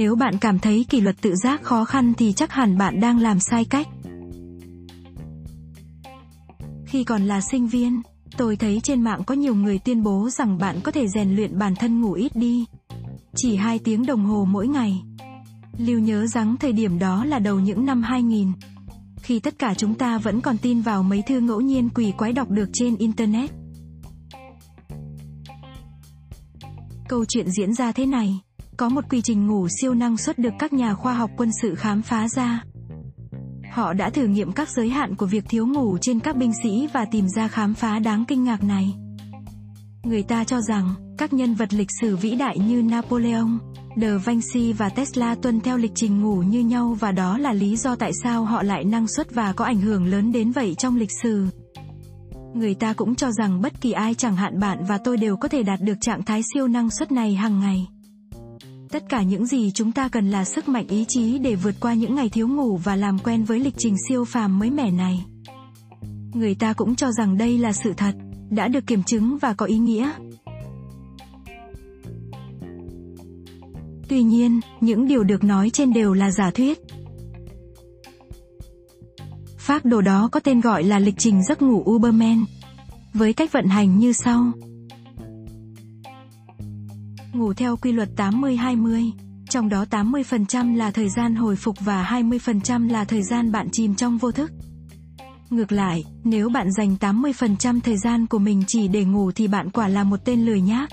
Nếu bạn cảm thấy kỷ luật tự giác khó khăn thì chắc hẳn bạn đang làm sai cách. Khi còn là sinh viên, tôi thấy trên mạng có nhiều người tuyên bố rằng bạn có thể rèn luyện bản thân ngủ ít đi. Chỉ 2 tiếng đồng hồ mỗi ngày. Lưu nhớ rằng thời điểm đó là đầu những năm 2000. Khi tất cả chúng ta vẫn còn tin vào mấy thư ngẫu nhiên quỷ quái đọc được trên Internet. Câu chuyện diễn ra thế này. Có một quy trình ngủ siêu năng suất được các nhà khoa học quân sự khám phá ra. Họ đã thử nghiệm các giới hạn của việc thiếu ngủ trên các binh sĩ và tìm ra khám phá đáng kinh ngạc này. Người ta cho rằng, các nhân vật lịch sử vĩ đại như Napoleon, De Vinci và Tesla tuân theo lịch trình ngủ như nhau và đó là lý do tại sao họ lại năng suất và có ảnh hưởng lớn đến vậy trong lịch sử. Người ta cũng cho rằng bất kỳ ai chẳng hạn bạn và tôi đều có thể đạt được trạng thái siêu năng suất này hàng ngày. Tất cả những gì chúng ta cần là sức mạnh ý chí để vượt qua những ngày thiếu ngủ và làm quen với lịch trình siêu phàm mới mẻ này. Người ta cũng cho rằng đây là sự thật, đã được kiểm chứng và có ý nghĩa. Tuy nhiên, những điều được nói trên đều là giả thuyết. Phác đồ đó có tên gọi là lịch trình giấc ngủ Uberman, với cách vận hành như sau. Ngủ theo quy luật 80-20, trong đó 80% là thời gian hồi phục và 20% là thời gian bạn chìm trong vô thức. Ngược lại, nếu bạn dành 80% thời gian của mình chỉ để ngủ thì bạn quả là một tên lười nhác.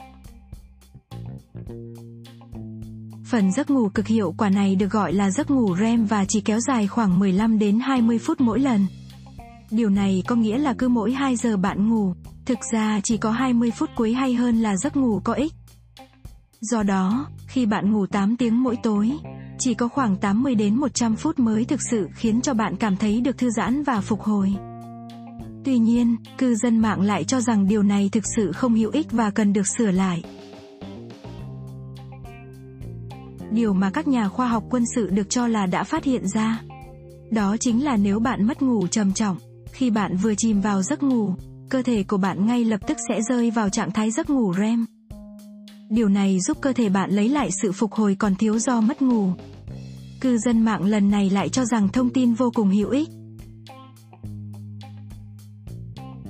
Phần giấc ngủ cực hiệu quả này được gọi là giấc ngủ REM và chỉ kéo dài khoảng 15 đến 20 phút mỗi lần. Điều này có nghĩa là cứ mỗi 2 giờ bạn ngủ, thực ra chỉ có 20 phút cuối hay hơn là giấc ngủ có ích. Do đó, khi bạn ngủ 8 tiếng mỗi tối, chỉ có khoảng 80 đến 100 phút mới thực sự khiến cho bạn cảm thấy được thư giãn và phục hồi. Tuy nhiên, cư dân mạng lại cho rằng điều này thực sự không hữu ích và cần được sửa lại. Điều mà các nhà khoa học quân sự được cho là đã phát hiện ra. Đó chính là nếu bạn mất ngủ trầm trọng, khi bạn vừa chìm vào giấc ngủ, cơ thể của bạn ngay lập tức sẽ rơi vào trạng thái giấc ngủ REM. Điều này giúp cơ thể bạn lấy lại sự phục hồi còn thiếu do mất ngủ. Cư dân mạng lần này lại cho rằng thông tin vô cùng hữu ích.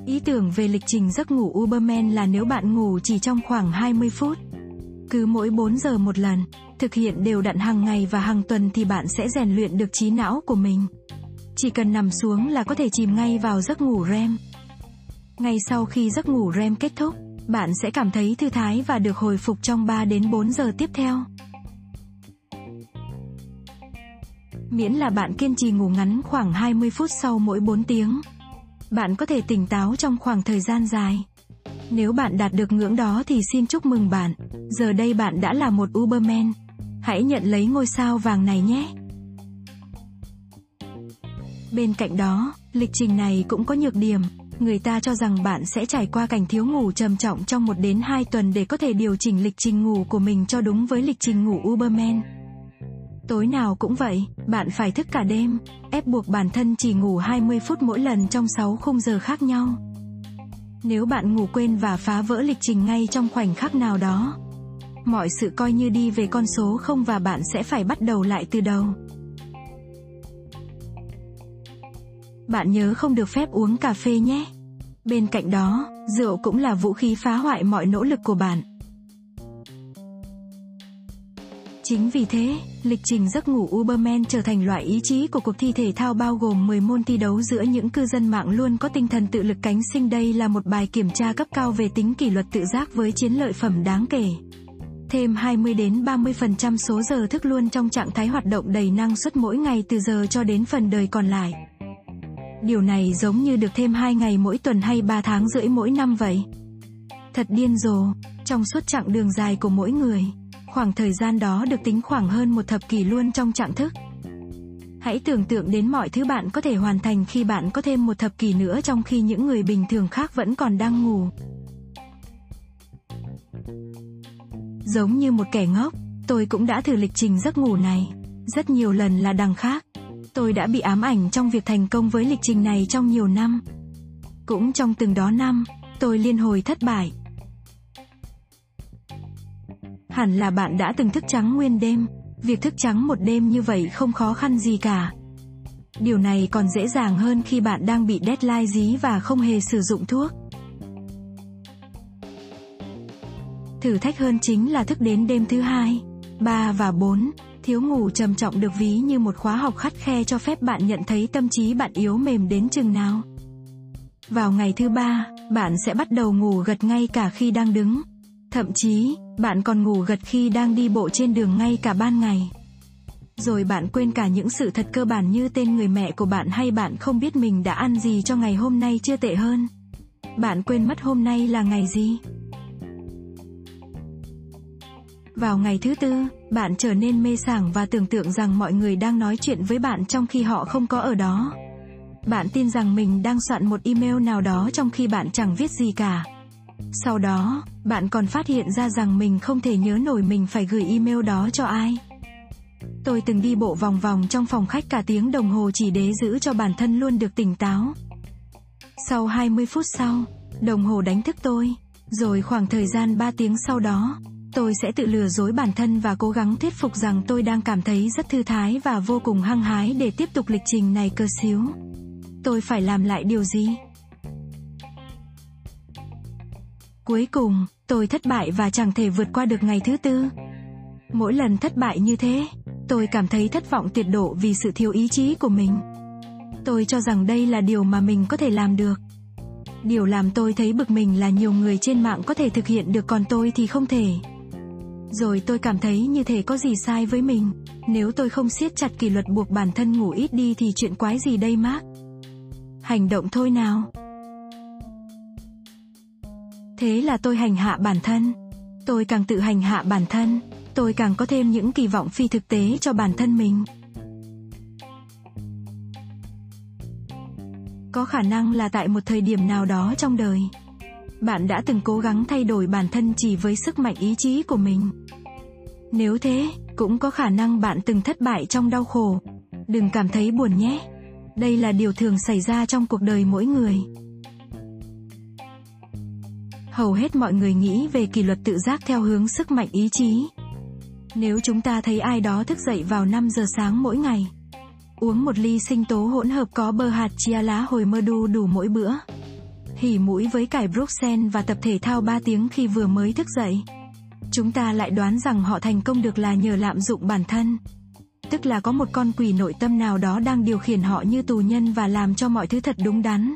Ý tưởng về lịch trình giấc ngủ Uberman là nếu bạn ngủ chỉ trong khoảng 20 phút, cứ mỗi 4 giờ một lần, thực hiện đều đặn hàng ngày và hàng tuần thì bạn sẽ rèn luyện được trí não của mình. Chỉ cần nằm xuống là có thể chìm ngay vào giấc ngủ REM. Ngay sau khi giấc ngủ REM kết thúc, bạn sẽ cảm thấy thư thái và được hồi phục trong 3 đến 4 giờ tiếp theo. Miễn là bạn kiên trì ngủ ngắn khoảng 20 phút sau mỗi 4 tiếng. Bạn có thể tỉnh táo trong khoảng thời gian dài. Nếu bạn đạt được ngưỡng đó thì xin chúc mừng bạn. Giờ đây bạn đã là một Uberman. Hãy nhận lấy ngôi sao vàng này nhé. Bên cạnh đó, lịch trình này cũng có nhược điểm. Người ta cho rằng bạn sẽ trải qua cảnh thiếu ngủ trầm trọng trong 1 đến 2 tuần để có thể điều chỉnh lịch trình ngủ của mình cho đúng với lịch trình ngủ Uberman. Tối nào cũng vậy, bạn phải thức cả đêm, ép buộc bản thân chỉ ngủ 20 phút mỗi lần trong 6 khung giờ khác nhau. Nếu bạn ngủ quên và phá vỡ lịch trình ngay trong khoảnh khắc nào đó, mọi sự coi như đi về con số không và bạn sẽ phải bắt đầu lại từ đầu. Bạn nhớ không được phép uống cà phê nhé. Bên cạnh đó, rượu cũng là vũ khí phá hoại mọi nỗ lực của bạn. Chính vì thế, lịch trình giấc ngủ Uberman trở thành loại ý chí của cuộc thi thể thao bao gồm 10 môn thi đấu giữa những cư dân mạng luôn có tinh thần tự lực cánh sinh đây là một bài kiểm tra cấp cao về tính kỷ luật tự giác với chiến lợi phẩm đáng kể. Thêm 20 đến 30% số giờ thức luôn trong trạng thái hoạt động đầy năng suất mỗi ngày từ giờ cho đến phần đời còn lại. Điều này giống như được thêm 2 ngày mỗi tuần hay 3 tháng rưỡi mỗi năm vậy. Thật điên rồ, trong suốt chặng đường dài của mỗi người, khoảng thời gian đó được tính khoảng hơn một thập kỷ luôn trong trạng thức. Hãy tưởng tượng đến mọi thứ bạn có thể hoàn thành khi bạn có thêm một thập kỷ nữa trong khi những người bình thường khác vẫn còn đang ngủ. Giống như một kẻ ngốc, tôi cũng đã thử lịch trình giấc ngủ này, rất nhiều lần là đằng khác. Tôi đã bị ám ảnh trong việc thành công với lịch trình này trong nhiều năm. Cũng trong từng đó năm, tôi liên hồi thất bại. Hẳn là bạn đã từng thức trắng nguyên đêm, Việc thức trắng một đêm như vậy không khó khăn gì cả. Điều này còn dễ dàng hơn khi bạn đang bị deadline dí và không hề sử dụng thuốc. Thử thách hơn chính là thức đến đêm thứ hai, ba và bốn. Thiếu ngủ trầm trọng được ví như một khóa học khắt khe cho phép bạn nhận thấy tâm trí bạn yếu mềm đến chừng nào. Vào ngày thứ ba, bạn sẽ bắt đầu ngủ gật ngay cả khi đang đứng. Thậm chí, bạn còn ngủ gật khi đang đi bộ trên đường ngay cả ban ngày. Rồi bạn quên cả những sự thật cơ bản như tên người mẹ của bạn hay bạn không biết mình đã ăn gì cho ngày hôm nay chưa tệ hơn. Bạn quên mất hôm nay là ngày gì. Vào ngày thứ tư, bạn trở nên mê sảng và tưởng tượng rằng mọi người đang nói chuyện với bạn trong khi họ không có ở đó. Bạn tin rằng mình đang soạn một email nào đó trong khi bạn chẳng viết gì cả. Sau đó, bạn còn phát hiện ra rằng mình không thể nhớ nổi mình phải gửi email đó cho ai. Tôi từng đi bộ vòng vòng trong phòng khách cả tiếng đồng hồ chỉ để giữ cho bản thân luôn được tỉnh táo. Sau 20 phút sau, đồng hồ đánh thức tôi, rồi khoảng thời gian 3 tiếng sau đó, tôi sẽ tự lừa dối bản thân và cố gắng thuyết phục rằng tôi đang cảm thấy rất thư thái và vô cùng hăng hái để tiếp tục lịch trình này cơ xíu. Tôi phải làm lại điều gì? Cuối cùng, tôi thất bại và chẳng thể vượt qua được ngày thứ tư. Mỗi lần thất bại như thế, tôi cảm thấy thất vọng tuyệt độ vì sự thiếu ý chí của mình. Tôi cho rằng đây là điều mà mình có thể làm được. Điều làm tôi thấy bực mình là nhiều người trên mạng có thể thực hiện được còn tôi thì không thể. Rồi tôi cảm thấy như thể có gì sai với mình. Nếu tôi không siết chặt kỷ luật buộc bản thân ngủ ít đi thì chuyện quái gì đây Mark? Hành động thôi nào. Thế là tôi hành hạ bản thân. Tôi càng tự hành hạ bản thân, tôi càng có thêm những kỳ vọng phi thực tế cho bản thân mình. Có khả năng là tại một thời điểm nào đó trong đời, bạn đã từng cố gắng thay đổi bản thân chỉ với sức mạnh ý chí của mình. Nếu thế, cũng có khả năng bạn từng thất bại trong đau khổ. Đừng cảm thấy buồn nhé. Đây là điều thường xảy ra trong cuộc đời mỗi người. Hầu hết mọi người nghĩ về kỷ luật tự giác theo hướng sức mạnh ý chí. Nếu chúng ta thấy ai đó thức dậy vào 5 giờ sáng mỗi ngày, uống một ly sinh tố hỗn hợp có bơ hạt chia lá hồi mơ đu đủ mỗi bữa, hỉ mũi với cải Bruxelles và tập thể thao 3 tiếng khi vừa mới thức dậy. Chúng ta lại đoán rằng họ thành công được là nhờ lạm dụng bản thân. Tức là có một con quỷ nội tâm nào đó đang điều khiển họ như tù nhân và làm cho mọi thứ thật đúng đắn.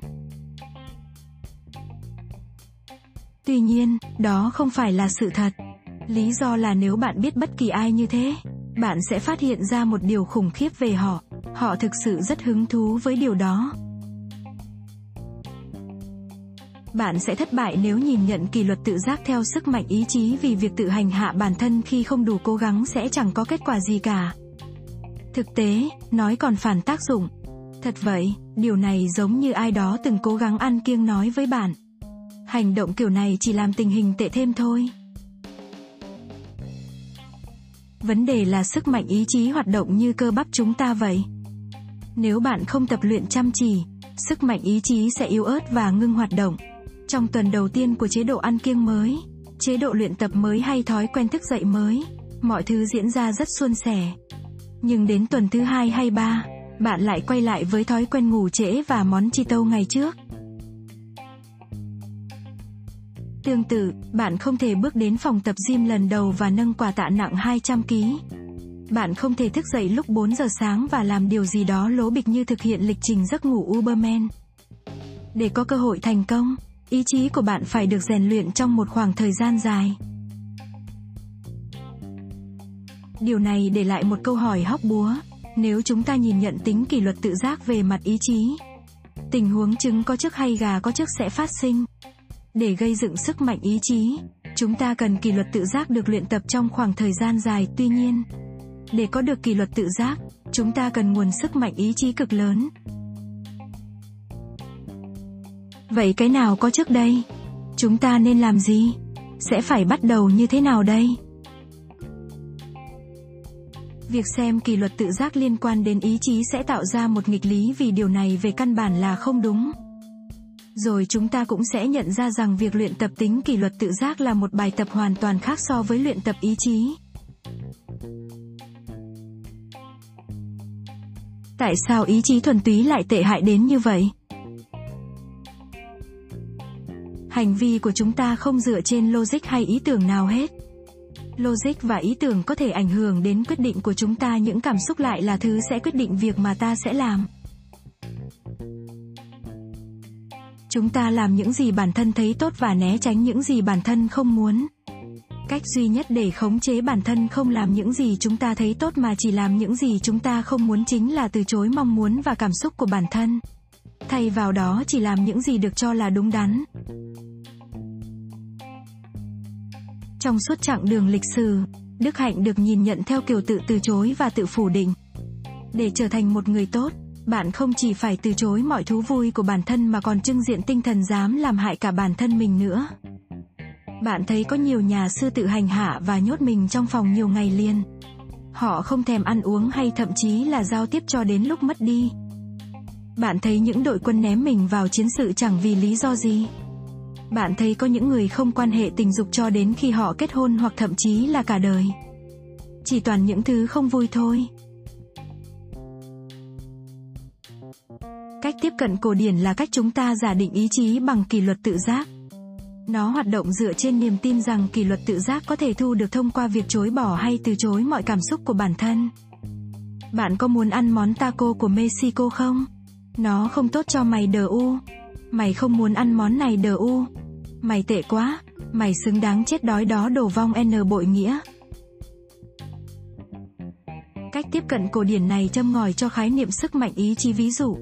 Tuy nhiên, đó không phải là sự thật. Lý do là nếu bạn biết bất kỳ ai như thế, bạn sẽ phát hiện ra một điều khủng khiếp về họ. Họ thực sự rất hứng thú với điều đó. Bạn sẽ thất bại nếu nhìn nhận kỷ luật tự giác theo sức mạnh ý chí vì việc tự hành hạ bản thân khi không đủ cố gắng sẽ chẳng có kết quả gì cả. Thực tế, nói còn phản tác dụng. Thật vậy, điều này giống như ai đó từng cố gắng ăn kiêng nói với bạn. Hành động kiểu này chỉ làm tình hình tệ thêm thôi. Vấn đề là sức mạnh ý chí hoạt động như cơ bắp chúng ta vậy. Nếu bạn không tập luyện chăm chỉ, sức mạnh ý chí sẽ yếu ớt và ngưng hoạt động. Trong tuần đầu tiên của chế độ ăn kiêng mới, chế độ luyện tập mới hay thói quen thức dậy mới, mọi thứ diễn ra rất suôn sẻ. Nhưng đến tuần thứ hai hay ba, bạn lại quay lại với thói quen ngủ trễ và món chi tâu ngày trước. Tương tự, bạn không thể bước đến phòng tập gym lần đầu và nâng quả tạ nặng 200 kg. Bạn không thể thức dậy lúc 4 giờ sáng và làm điều gì đó lố bịch như thực hiện lịch trình giấc ngủ Uberman. Để có cơ hội thành công, ý chí của bạn phải được rèn luyện trong một khoảng thời gian dài. Điều này để lại một câu hỏi hóc búa, nếu chúng ta nhìn nhận tính kỷ luật tự giác về mặt ý chí, tình huống trứng có chức hay gà có chức sẽ phát sinh. Để gây dựng sức mạnh ý chí, chúng ta cần kỷ luật tự giác được luyện tập trong khoảng thời gian dài, tuy nhiên, để có được kỷ luật tự giác, chúng ta cần nguồn sức mạnh ý chí cực lớn. Vậy cái nào có trước đây? Chúng ta nên làm gì? Sẽ phải bắt đầu như thế nào đây? Việc xem kỷ luật tự giác liên quan đến ý chí sẽ tạo ra một nghịch lý vì điều này về căn bản là không đúng. Rồi chúng ta cũng sẽ nhận ra rằng việc luyện tập tính kỷ luật tự giác là một bài tập hoàn toàn khác so với luyện tập ý chí. Tại sao ý chí thuần túy lại tệ hại đến như vậy? Hành vi của chúng ta không dựa trên logic hay ý tưởng nào hết. Logic và ý tưởng có thể ảnh hưởng đến quyết định của chúng ta, những cảm xúc lại là thứ sẽ quyết định việc mà ta sẽ làm. Chúng ta làm những gì bản thân thấy tốt và né tránh những gì bản thân không muốn. Cách duy nhất để khống chế bản thân không làm những gì chúng ta thấy tốt mà chỉ làm những gì chúng ta không muốn chính là từ chối mong muốn và cảm xúc của bản thân. Thay vào đó chỉ làm những gì được cho là đúng đắn. Trong suốt chặng đường lịch sử, Đức Hạnh được nhìn nhận theo kiểu tự từ chối và tự phủ định. Để trở thành một người tốt, bạn không chỉ phải từ chối mọi thú vui của bản thân mà còn trưng diện tinh thần dám làm hại cả bản thân mình nữa. Bạn thấy có nhiều nhà sư tự hành hạ và nhốt mình trong phòng nhiều ngày liền. Họ không thèm ăn uống hay thậm chí là giao tiếp cho đến lúc mất đi. Bạn thấy những đội quân ném mình vào chiến sự chẳng vì lý do gì. Bạn thấy có những người không quan hệ tình dục cho đến khi họ kết hôn hoặc thậm chí là cả đời. Chỉ toàn những thứ không vui thôi. Cách tiếp cận cổ điển là cách chúng ta giả định ý chí bằng kỷ luật tự giác. Nó hoạt động dựa trên niềm tin rằng kỷ luật tự giác có thể thu được thông qua việc chối bỏ hay từ chối mọi cảm xúc của bản thân. Bạn có muốn ăn món taco của Mexico không? Nó không tốt cho mày đờ u. Mày không muốn ăn món này đờ u. Mày tệ quá, mày xứng đáng chết đói đó đổ vong n bội nghĩa. Cách tiếp cận cổ điển này châm ngòi cho khái niệm sức mạnh ý chí ví dụ.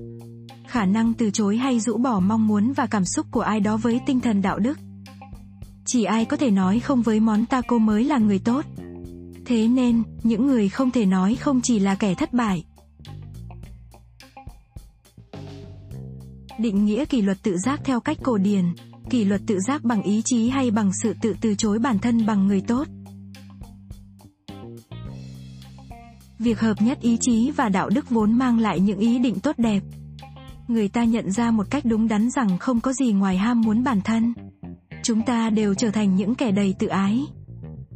Khả năng từ chối hay rũ bỏ mong muốn và cảm xúc của ai đó với tinh thần đạo đức. Chỉ ai có thể nói không với món taco mới là người tốt. Thế nên, những người không thể nói không chỉ là kẻ thất bại. Định nghĩa kỷ luật tự giác theo cách cổ điển, kỷ luật tự giác bằng ý chí hay bằng sự tự từ chối bản thân bằng người tốt. Việc hợp nhất ý chí và đạo đức vốn mang lại những ý định tốt đẹp. Người ta nhận ra một cách đúng đắn rằng không có gì ngoài ham muốn bản thân. Chúng ta đều trở thành những kẻ đầy tự ái.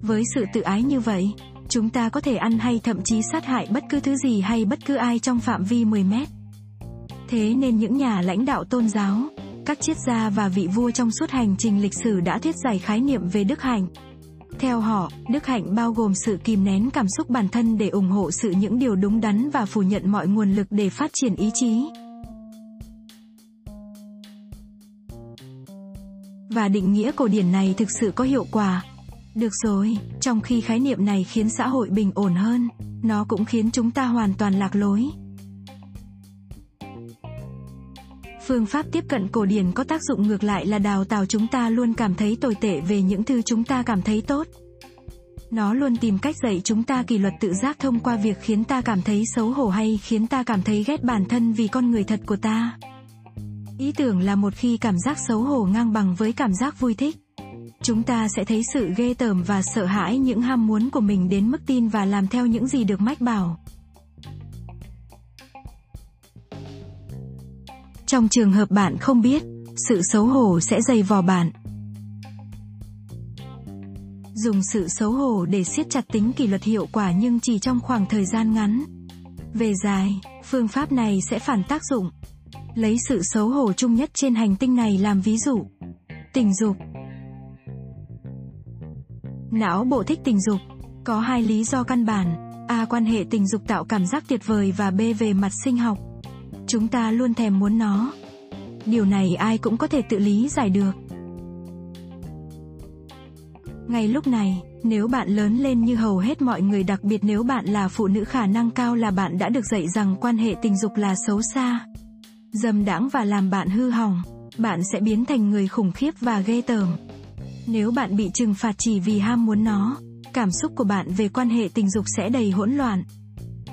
Với sự tự ái như vậy, chúng ta có thể ăn hay thậm chí sát hại bất cứ thứ gì hay bất cứ ai trong phạm vi 10 mét. Thế nên những nhà lãnh đạo tôn giáo, các triết gia và vị vua trong suốt hành trình lịch sử đã thuyết giải khái niệm về đức hạnh. Theo họ, đức hạnh bao gồm sự kìm nén cảm xúc bản thân để ủng hộ sự những điều đúng đắn và phủ nhận mọi nguồn lực để phát triển ý chí. Và định nghĩa cổ điển này thực sự có hiệu quả. Được rồi, trong khi khái niệm này khiến xã hội bình ổn hơn, nó cũng khiến chúng ta hoàn toàn lạc lối. Phương pháp tiếp cận cổ điển có tác dụng ngược lại là đào tạo chúng ta luôn cảm thấy tồi tệ về những thứ chúng ta cảm thấy tốt. Nó luôn tìm cách dạy chúng ta kỷ luật tự giác thông qua việc khiến ta cảm thấy xấu hổ hay khiến ta cảm thấy ghét bản thân vì con người thật của ta. Ý tưởng là một khi cảm giác xấu hổ ngang bằng với cảm giác vui thích. Chúng ta sẽ thấy sự ghê tởm và sợ hãi những ham muốn của mình đến mức tin và làm theo những gì được mách bảo. Trong trường hợp bạn không biết, sự xấu hổ sẽ dày vò bạn. Dùng sự xấu hổ để siết chặt tính kỷ luật hiệu quả nhưng chỉ trong khoảng thời gian ngắn. Về dài, phương pháp này sẽ phản tác dụng. Lấy sự xấu hổ chung nhất trên hành tinh này làm ví dụ. Tình dục. Não bộ thích tình dục. Có hai lý do căn bản. A. Quan hệ tình dục tạo cảm giác tuyệt vời và B. Về mặt sinh học. Chúng ta luôn thèm muốn nó. Điều này ai cũng có thể tự lý giải được. Ngay lúc này, nếu bạn lớn lên như hầu hết mọi người đặc biệt nếu bạn là phụ nữ khả năng cao là bạn đã được dạy rằng quan hệ tình dục là xấu xa, dâm đãng và làm bạn hư hỏng, bạn sẽ biến thành người khủng khiếp và ghê tởm. Nếu bạn bị trừng phạt chỉ vì ham muốn nó, cảm xúc của bạn về quan hệ tình dục sẽ đầy hỗn loạn.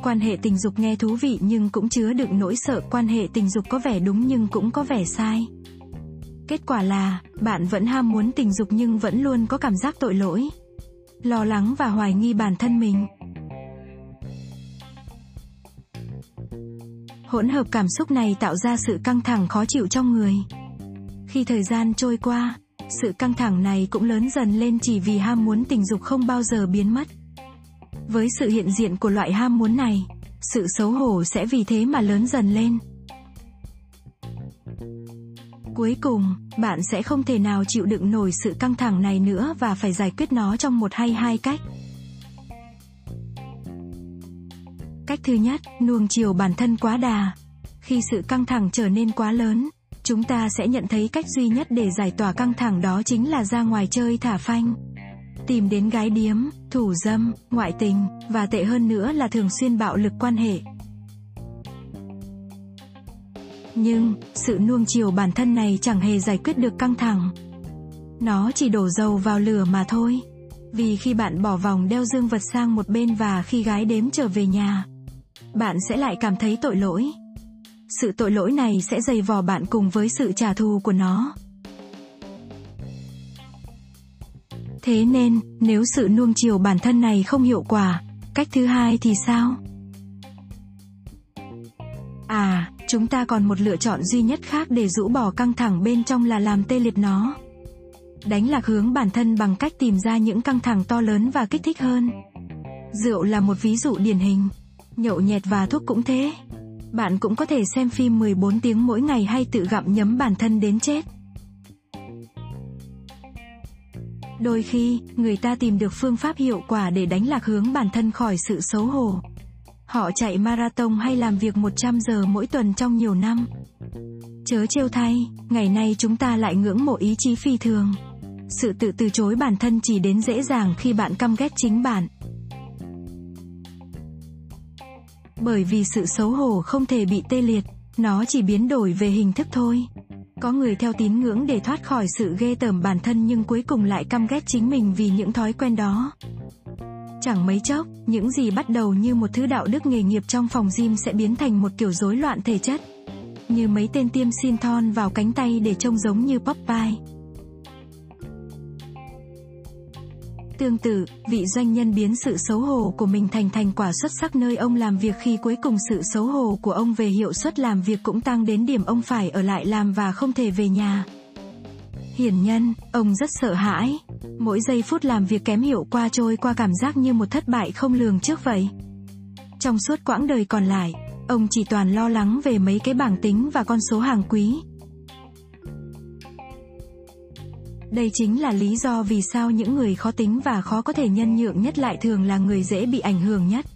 Quan hệ tình dục nghe thú vị nhưng cũng chứa đựng nỗi sợ quan hệ tình dục có vẻ đúng nhưng cũng có vẻ sai. Kết quả là, bạn vẫn ham muốn tình dục nhưng vẫn luôn có cảm giác tội lỗi. Lo lắng và hoài nghi bản thân mình. Hỗn hợp cảm xúc này tạo ra sự căng thẳng khó chịu trong người. Khi thời gian trôi qua, sự căng thẳng này cũng lớn dần lên chỉ vì ham muốn tình dục không bao giờ biến mất. Với sự hiện diện của loại ham muốn này, sự xấu hổ sẽ vì thế mà lớn dần lên. Cuối cùng, bạn sẽ không thể nào chịu đựng nổi sự căng thẳng này nữa và phải giải quyết nó trong một hay hai cách. Cách thứ nhất, nuông chiều bản thân quá đà. Khi sự căng thẳng trở nên quá lớn, chúng ta sẽ nhận thấy cách duy nhất để giải tỏa căng thẳng đó chính là ra ngoài chơi thả phanh. Tìm đến gái điếm, thủ dâm, ngoại tình, và tệ hơn nữa là thường xuyên bạo lực quan hệ. Nhưng, sự nuông chiều bản thân này chẳng hề giải quyết được căng thẳng. Nó chỉ đổ dầu vào lửa mà thôi. Vì khi bạn bỏ vòng đeo dương vật sang một bên và khi gái đếm trở về nhà, bạn sẽ lại cảm thấy tội lỗi. Sự tội lỗi này sẽ dày vò bạn cùng với sự trả thù của nó. Thế nên, nếu sự nuông chiều bản thân này không hiệu quả, cách thứ hai thì sao? À, chúng ta còn một lựa chọn duy nhất khác để rũ bỏ căng thẳng bên trong là làm tê liệt nó. Đánh lạc hướng bản thân bằng cách tìm ra những căng thẳng to lớn và kích thích hơn. Rượu là một ví dụ điển hình. Nhậu nhẹt và thuốc cũng thế. Bạn cũng có thể xem phim 14 tiếng mỗi ngày hay tự gặm nhấm bản thân đến chết. Đôi khi, người ta tìm được phương pháp hiệu quả để đánh lạc hướng bản thân khỏi sự xấu hổ. Họ chạy marathon hay làm việc 100 giờ mỗi tuần trong nhiều năm. Chớ trêu thay, ngày nay chúng ta lại ngưỡng mộ ý chí phi thường. Sự tự từ chối bản thân chỉ đến dễ dàng khi bạn căm ghét chính bạn. Bởi vì sự xấu hổ không thể bị tê liệt, nó chỉ biến đổi về hình thức thôi. Có người theo tín ngưỡng để thoát khỏi sự ghê tởm bản thân nhưng cuối cùng lại căm ghét chính mình vì những thói quen đó. Chẳng mấy chốc, những gì bắt đầu như một thứ đạo đức nghề nghiệp trong phòng gym sẽ biến thành một kiểu rối loạn thể chất. Như mấy tên tiêm xin thon vào cánh tay để trông giống như Popeye. Tương tự, vị doanh nhân biến sự xấu hổ của mình thành thành quả xuất sắc nơi ông làm việc khi cuối cùng sự xấu hổ của ông về hiệu suất làm việc cũng tăng đến điểm ông phải ở lại làm và không thể về nhà. Hiển nhân, ông rất sợ hãi. Mỗi giây phút làm việc kém hiệu qua trôi qua cảm giác như một thất bại không lường trước vậy. Trong suốt quãng đời còn lại, ông chỉ toàn lo lắng về mấy cái bảng tính và con số hàng quý. Đây chính là lý do vì sao những người khó tính và khó có thể nhân nhượng nhất lại thường là người dễ bị ảnh hưởng nhất.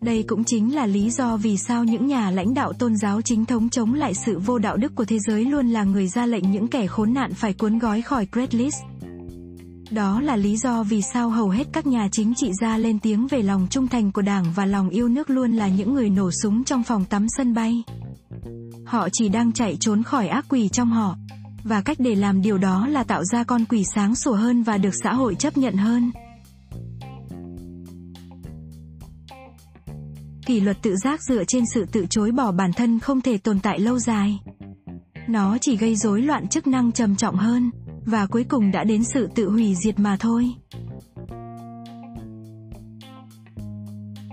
Đây cũng chính là lý do vì sao những nhà lãnh đạo tôn giáo chính thống chống lại sự vô đạo đức của thế giới luôn là người ra lệnh những kẻ khốn nạn phải cuốn gói khỏi Great List. Đó là lý do vì sao hầu hết các nhà chính trị gia lên tiếng về lòng trung thành của đảng và lòng yêu nước luôn là những người nổ súng trong phòng tắm sân bay. Họ chỉ đang chạy trốn khỏi ác quỷ trong họ. Và cách để làm điều đó là tạo ra con quỷ sáng sủa hơn và được xã hội chấp nhận hơn. Kỷ luật tự giác dựa trên sự tự chối bỏ bản thân không thể tồn tại lâu dài. Nó chỉ gây rối loạn chức năng trầm trọng hơn, và cuối cùng đã đến sự tự hủy diệt mà thôi.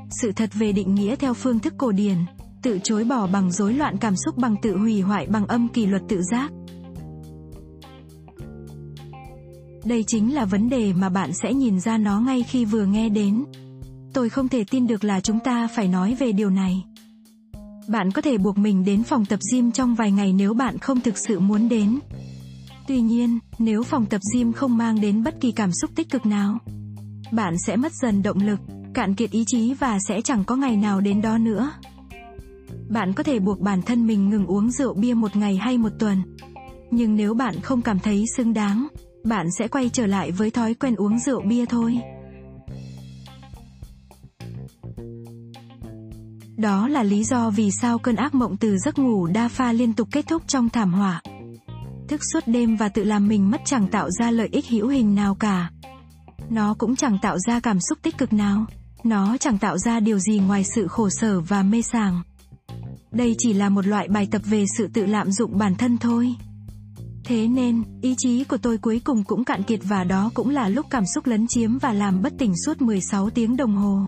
Sự thật về định nghĩa theo phương thức cổ điển, tự chối bỏ bằng rối loạn cảm xúc bằng tự hủy hoại bằng âm kỷ luật tự giác. Đây chính là vấn đề mà bạn sẽ nhìn ra nó ngay khi vừa nghe đến. Tôi không thể tin được là chúng ta phải nói về điều này. Bạn có thể buộc mình đến phòng tập gym trong vài ngày nếu bạn không thực sự muốn đến. Tuy nhiên, nếu phòng tập gym không mang đến bất kỳ cảm xúc tích cực nào, bạn sẽ mất dần động lực, cạn kiệt ý chí và sẽ chẳng có ngày nào đến đó nữa. Bạn có thể buộc bản thân mình ngừng uống rượu bia một ngày hay một tuần. Nhưng nếu bạn không cảm thấy xứng đáng, bạn sẽ quay trở lại với thói quen uống rượu bia thôi. Đó là lý do vì sao cơn ác mộng từ giấc ngủ đa pha liên tục kết thúc trong thảm họa. Thức suốt đêm và tự làm mình mất chẳng tạo ra lợi ích hữu hình nào cả. Nó cũng chẳng tạo ra cảm xúc tích cực nào. Nó chẳng tạo ra điều gì ngoài sự khổ sở và mê sảng. Đây chỉ là một loại bài tập về sự tự lạm dụng bản thân thôi. Thế nên, ý chí của tôi cuối cùng cũng cạn kiệt và đó cũng là lúc cảm xúc lấn chiếm và làm bất tỉnh suốt 16 tiếng đồng hồ.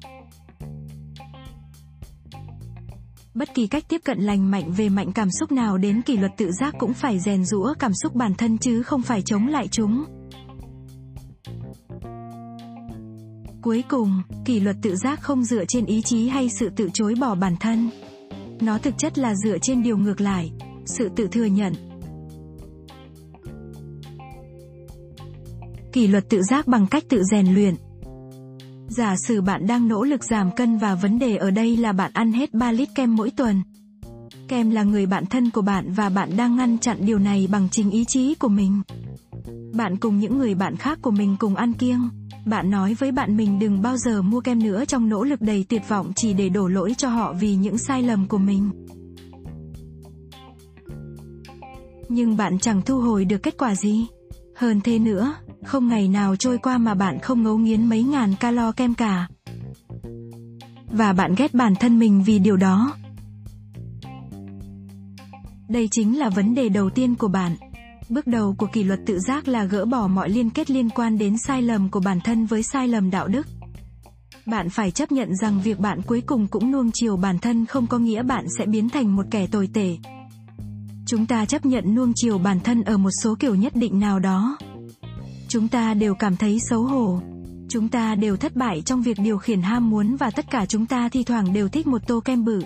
Bất kỳ cách tiếp cận lành mạnh về mạnh cảm xúc nào đến kỷ luật tự giác cũng phải rèn rũa cảm xúc bản thân chứ không phải chống lại chúng. Cuối cùng, kỷ luật tự giác không dựa trên ý chí hay sự tự chối bỏ bản thân. Nó thực chất là dựa trên điều ngược lại, sự tự thừa nhận. Kỷ luật tự giác bằng cách tự rèn luyện. Giả sử bạn đang nỗ lực giảm cân và vấn đề ở đây là bạn ăn hết 3 lít kem mỗi tuần. Kem là người bạn thân của bạn và bạn đang ngăn chặn điều này bằng chính ý chí của mình. Bạn cùng những người bạn khác của mình cùng ăn kiêng. Bạn nói với bạn mình đừng bao giờ mua kem nữa trong nỗ lực đầy tuyệt vọng chỉ để đổ lỗi cho họ vì những sai lầm của mình. Nhưng bạn chẳng thu hồi được kết quả gì. Hơn thế nữa, không ngày nào trôi qua mà bạn không ngấu nghiến mấy ngàn calo kem cả. Và bạn ghét bản thân mình vì điều đó. Đây chính là vấn đề đầu tiên của bạn. Bước đầu của kỷ luật tự giác là gỡ bỏ mọi liên kết liên quan đến sai lầm của bản thân với sai lầm đạo đức. Bạn phải chấp nhận rằng việc bạn cuối cùng cũng nuông chiều bản thân không có nghĩa bạn sẽ biến thành một kẻ tồi tệ. Chúng ta chấp nhận nuông chiều bản thân ở một số kiểu nhất định nào đó. Chúng ta đều cảm thấy xấu hổ. Chúng ta đều thất bại trong việc điều khiển ham muốn và tất cả chúng ta thi thoảng đều thích một tô kem bự.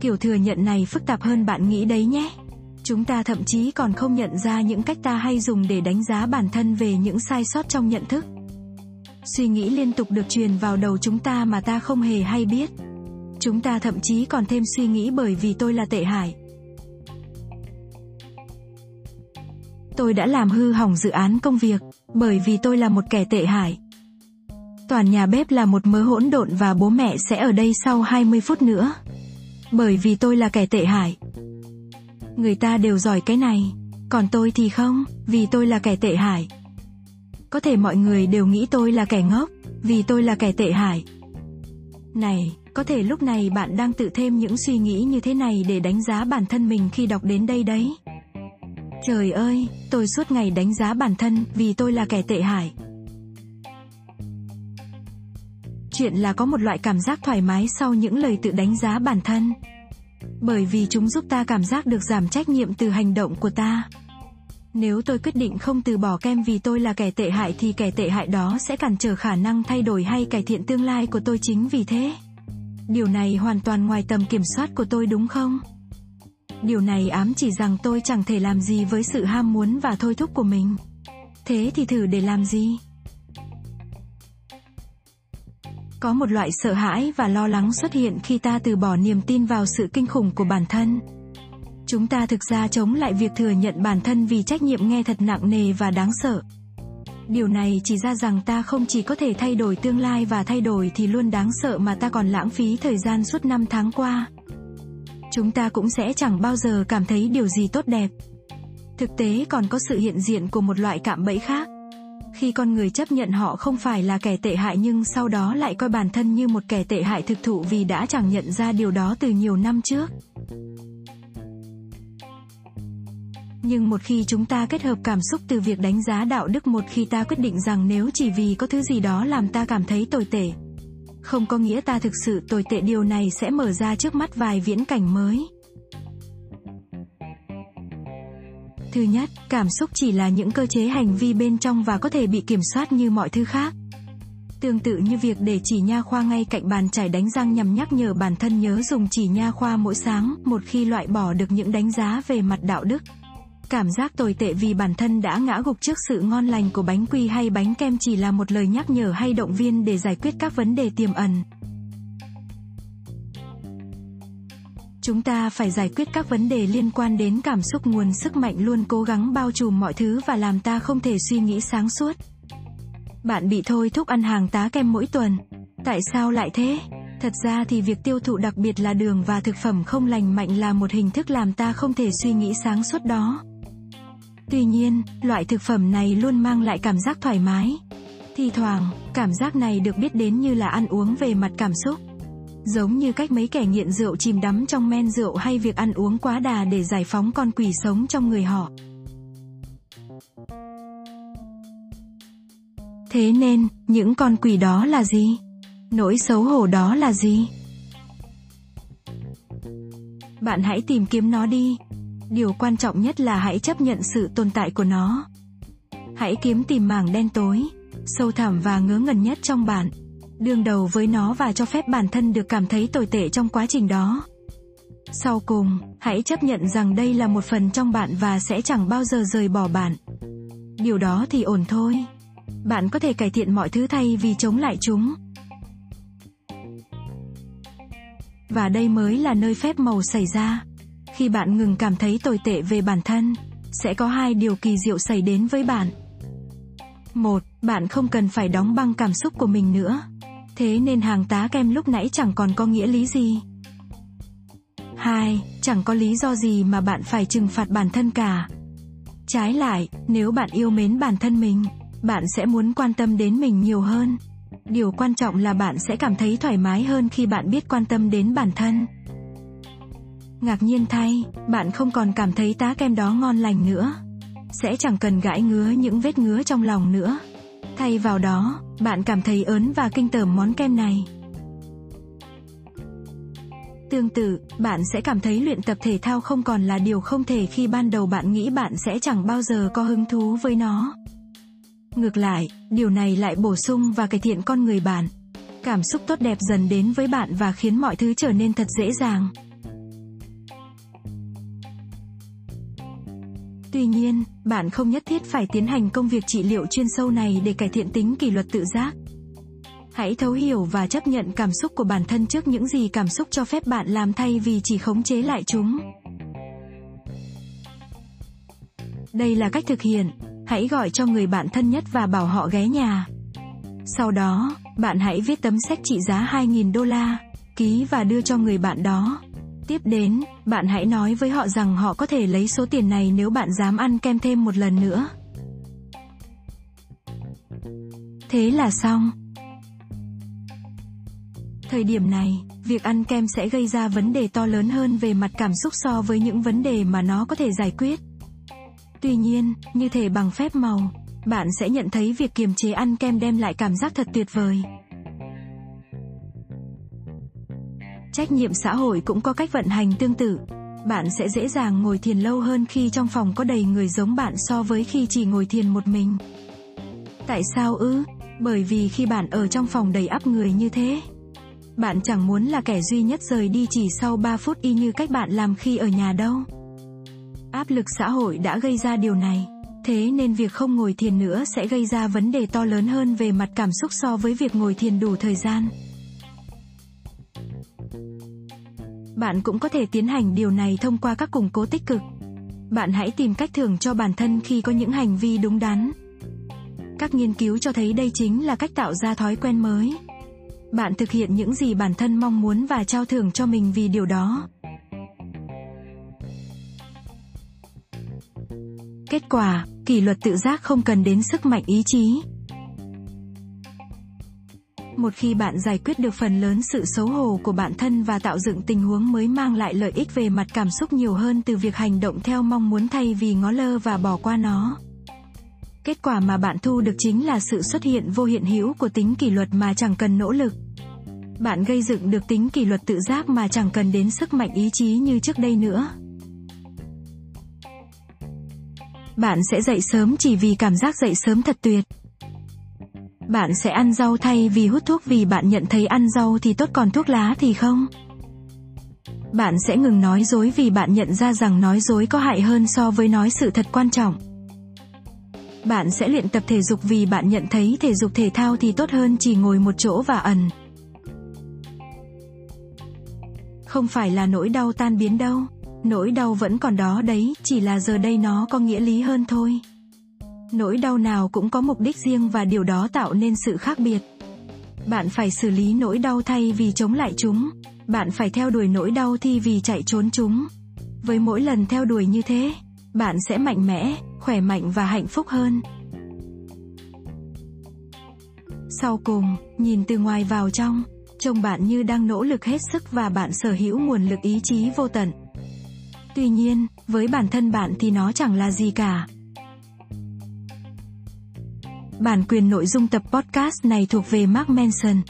Kiểu thừa nhận này phức tạp hơn bạn nghĩ đấy nhé. Chúng ta thậm chí còn không nhận ra những cách ta hay dùng để đánh giá bản thân về những sai sót trong nhận thức. Suy nghĩ liên tục được truyền vào đầu chúng ta mà ta không hề hay biết. Chúng ta thậm chí còn thêm suy nghĩ bởi vì tôi là tệ hại. Tôi đã làm hư hỏng dự án công việc, bởi vì tôi là một kẻ tệ hại. Toàn nhà bếp là một mớ hỗn độn và bố mẹ sẽ ở đây sau 20 phút nữa. Bởi vì tôi là kẻ tệ hại. Người ta đều giỏi cái này, còn tôi thì không, vì tôi là kẻ tệ hại. Có thể mọi người đều nghĩ tôi là kẻ ngốc, vì tôi là kẻ tệ hại. Này, có thể lúc này bạn đang tự thêm những suy nghĩ như thế này để đánh giá bản thân mình khi đọc đến đây đấy. Trời ơi, tôi suốt ngày đánh giá bản thân vì tôi là kẻ tệ hại. Chuyện là có một loại cảm giác thoải mái sau những lời tự đánh giá bản thân. Bởi vì chúng giúp ta cảm giác được giảm trách nhiệm từ hành động của ta. Nếu tôi quyết định không từ bỏ kem vì tôi là kẻ tệ hại thì kẻ tệ hại đó sẽ cản trở khả năng thay đổi hay cải thiện tương lai của tôi chính vì thế. Điều này hoàn toàn ngoài tầm kiểm soát của tôi đúng không? Điều này ám chỉ rằng tôi chẳng thể làm gì với sự ham muốn và thôi thúc của mình. Thế thì thử để làm gì? Có một loại sợ hãi và lo lắng xuất hiện khi ta từ bỏ niềm tin vào sự kinh khủng của bản thân. Chúng ta thực ra chống lại việc thừa nhận bản thân vì trách nhiệm nghe thật nặng nề và đáng sợ. Điều này chỉ ra rằng ta không chỉ có thể thay đổi tương lai và thay đổi thì luôn đáng sợ mà ta còn lãng phí thời gian suốt năm tháng qua. Chúng ta cũng sẽ chẳng bao giờ cảm thấy điều gì tốt đẹp. Thực tế còn có sự hiện diện của một loại cạm bẫy khác. Khi con người chấp nhận họ không phải là kẻ tệ hại nhưng sau đó lại coi bản thân như một kẻ tệ hại thực thụ vì đã chẳng nhận ra điều đó từ nhiều năm trước. Nhưng một khi chúng ta kết hợp cảm xúc từ việc đánh giá đạo đức một khi ta quyết định rằng nếu chỉ vì có thứ gì đó làm ta cảm thấy tồi tệ, không có nghĩa ta thực sự tồi tệ điều này sẽ mở ra trước mắt vài viễn cảnh mới. Thứ nhất, cảm xúc chỉ là những cơ chế hành vi bên trong và có thể bị kiểm soát như mọi thứ khác. Tương tự như việc để chỉ nha khoa ngay cạnh bàn chải đánh răng nhằm nhắc nhở bản thân nhớ dùng chỉ nha khoa mỗi sáng, một khi loại bỏ được những đánh giá về mặt đạo đức. Cảm giác tồi tệ vì bản thân đã ngã gục trước sự ngon lành của bánh quy hay bánh kem chỉ là một lời nhắc nhở hay động viên để giải quyết các vấn đề tiềm ẩn. Chúng ta phải giải quyết các vấn đề liên quan đến cảm xúc, nguồn sức mạnh luôn cố gắng bao trùm mọi thứ và làm ta không thể suy nghĩ sáng suốt. Bạn bị thôi thúc ăn hàng tá kem mỗi tuần. Tại sao lại thế? Thật ra thì việc tiêu thụ đặc biệt là đường và thực phẩm không lành mạnh là một hình thức làm ta không thể suy nghĩ sáng suốt đó. Tuy nhiên, loại thực phẩm này luôn mang lại cảm giác thoải mái. Thì thoảng, cảm giác này được biết đến như là ăn uống về mặt cảm xúc. Giống như cách mấy kẻ nghiện rượu chìm đắm trong men rượu hay việc ăn uống quá đà để giải phóng con quỷ sống trong người họ. Thế nên, những con quỷ đó là gì? Nỗi xấu hổ đó là gì? Bạn hãy tìm kiếm nó đi. Điều quan trọng nhất là hãy chấp nhận sự tồn tại của nó. Hãy kiếm tìm mảng đen tối, sâu thẳm và ngớ ngẩn nhất trong bạn. Đương đầu với nó và cho phép bản thân được cảm thấy tồi tệ trong quá trình đó. Sau cùng, hãy chấp nhận rằng đây là một phần trong bạn và sẽ chẳng bao giờ rời bỏ bạn. Điều đó thì ổn thôi. Bạn có thể cải thiện mọi thứ thay vì chống lại chúng. Và đây mới là nơi phép màu xảy ra. Khi bạn ngừng cảm thấy tồi tệ về bản thân, sẽ có hai điều kỳ diệu xảy đến với bạn. Một, bạn không cần phải đóng băng cảm xúc của mình nữa. Thế nên hàng tá kem lúc nãy chẳng còn có nghĩa lý gì. hai, Chẳng có lý do gì mà bạn phải trừng phạt bản thân cả. Trái lại, nếu bạn yêu mến bản thân mình, bạn sẽ muốn quan tâm đến mình nhiều hơn. Điều quan trọng là bạn sẽ cảm thấy thoải mái hơn khi bạn biết quan tâm đến bản thân. Ngạc nhiên thay, bạn không còn cảm thấy tá kem đó ngon lành nữa. Sẽ chẳng cần gãi ngứa những vết ngứa trong lòng nữa. Thay vào đó, bạn cảm thấy ớn và kinh tởm món kem này. Tương tự, bạn sẽ cảm thấy luyện tập thể thao không còn là điều không thể khi ban đầu bạn nghĩ bạn sẽ chẳng bao giờ có hứng thú với nó. Ngược lại, điều này lại bổ sung và cải thiện con người bạn. Cảm xúc tốt đẹp dần đến với bạn và khiến mọi thứ trở nên thật dễ dàng. Tuy nhiên, bạn không nhất thiết phải tiến hành công việc trị liệu chuyên sâu này để cải thiện tính kỷ luật tự giác. Hãy thấu hiểu và chấp nhận cảm xúc của bản thân trước những gì cảm xúc cho phép bạn làm thay vì chỉ khống chế lại chúng. Đây là cách thực hiện. Hãy gọi cho người bạn thân nhất và bảo họ ghé nhà. Sau đó, bạn hãy viết tấm séc trị giá 2.000 đô la, ký và đưa cho người bạn đó. Tiếp đến, bạn hãy nói với họ rằng họ có thể lấy số tiền này nếu bạn dám ăn kem thêm một lần nữa. Thế là xong. Thời điểm này, việc ăn kem sẽ gây ra vấn đề to lớn hơn về mặt cảm xúc so với những vấn đề mà nó có thể giải quyết. Tuy nhiên, như thể bằng phép màu, bạn sẽ nhận thấy việc kiềm chế ăn kem đem lại cảm giác thật tuyệt vời. Trách nhiệm xã hội cũng có cách vận hành tương tự. Bạn sẽ dễ dàng ngồi thiền lâu hơn khi trong phòng có đầy người giống bạn so với khi chỉ ngồi thiền một mình. Tại sao ư? Bởi vì khi bạn ở trong phòng đầy ắp người như thế, bạn chẳng muốn là kẻ duy nhất rời đi chỉ sau 3 phút y như cách bạn làm khi ở nhà đâu. Áp lực xã hội đã gây ra điều này. Thế nên việc không ngồi thiền nữa sẽ gây ra vấn đề to lớn hơn về mặt cảm xúc so với việc ngồi thiền đủ thời gian. Bạn cũng có thể tiến hành điều này thông qua các củng cố tích cực. Bạn hãy tìm cách thưởng cho bản thân khi có những hành vi đúng đắn. Các nghiên cứu cho thấy đây chính là cách tạo ra thói quen mới. Bạn thực hiện những gì bản thân mong muốn và trao thưởng cho mình vì điều đó. Kết quả, kỷ luật tự giác không cần đến sức mạnh ý chí. Một khi bạn giải quyết được phần lớn sự xấu hổ của bản thân và tạo dựng tình huống mới mang lại lợi ích về mặt cảm xúc nhiều hơn từ việc hành động theo mong muốn thay vì ngó lơ và bỏ qua nó. Kết quả mà bạn thu được chính là sự xuất hiện vô hiện hữu của tính kỷ luật mà chẳng cần nỗ lực. Bạn gây dựng được tính kỷ luật tự giác mà chẳng cần đến sức mạnh ý chí như trước đây nữa. Bạn sẽ dậy sớm chỉ vì cảm giác dậy sớm thật tuyệt. Bạn sẽ ăn rau thay vì hút thuốc vì bạn nhận thấy ăn rau thì tốt còn thuốc lá thì không. Bạn sẽ ngừng nói dối vì bạn nhận ra rằng nói dối có hại hơn so với nói sự thật quan trọng. Bạn sẽ luyện tập thể dục vì bạn nhận thấy thể dục thể thao thì tốt hơn chỉ ngồi một chỗ và ẩn. Không phải là nỗi đau tan biến đâu. Nỗi đau vẫn còn đó đấy, chỉ là giờ đây nó có nghĩa lý hơn thôi. Nỗi đau nào cũng có mục đích riêng và điều đó tạo nên sự khác biệt. Bạn phải xử lý nỗi đau thay vì chống lại chúng. Bạn phải theo đuổi nỗi đau thi vì chạy trốn chúng. Với mỗi lần theo đuổi như thế, bạn sẽ mạnh mẽ, khỏe mạnh và hạnh phúc hơn. Sau cùng, nhìn từ ngoài vào trong, trông bạn như đang nỗ lực hết sức và bạn sở hữu nguồn lực ý chí vô tận. Tuy nhiên, với bản thân bạn thì nó chẳng là gì cả. Bản quyền nội dung tập podcast này thuộc về Mark Manson.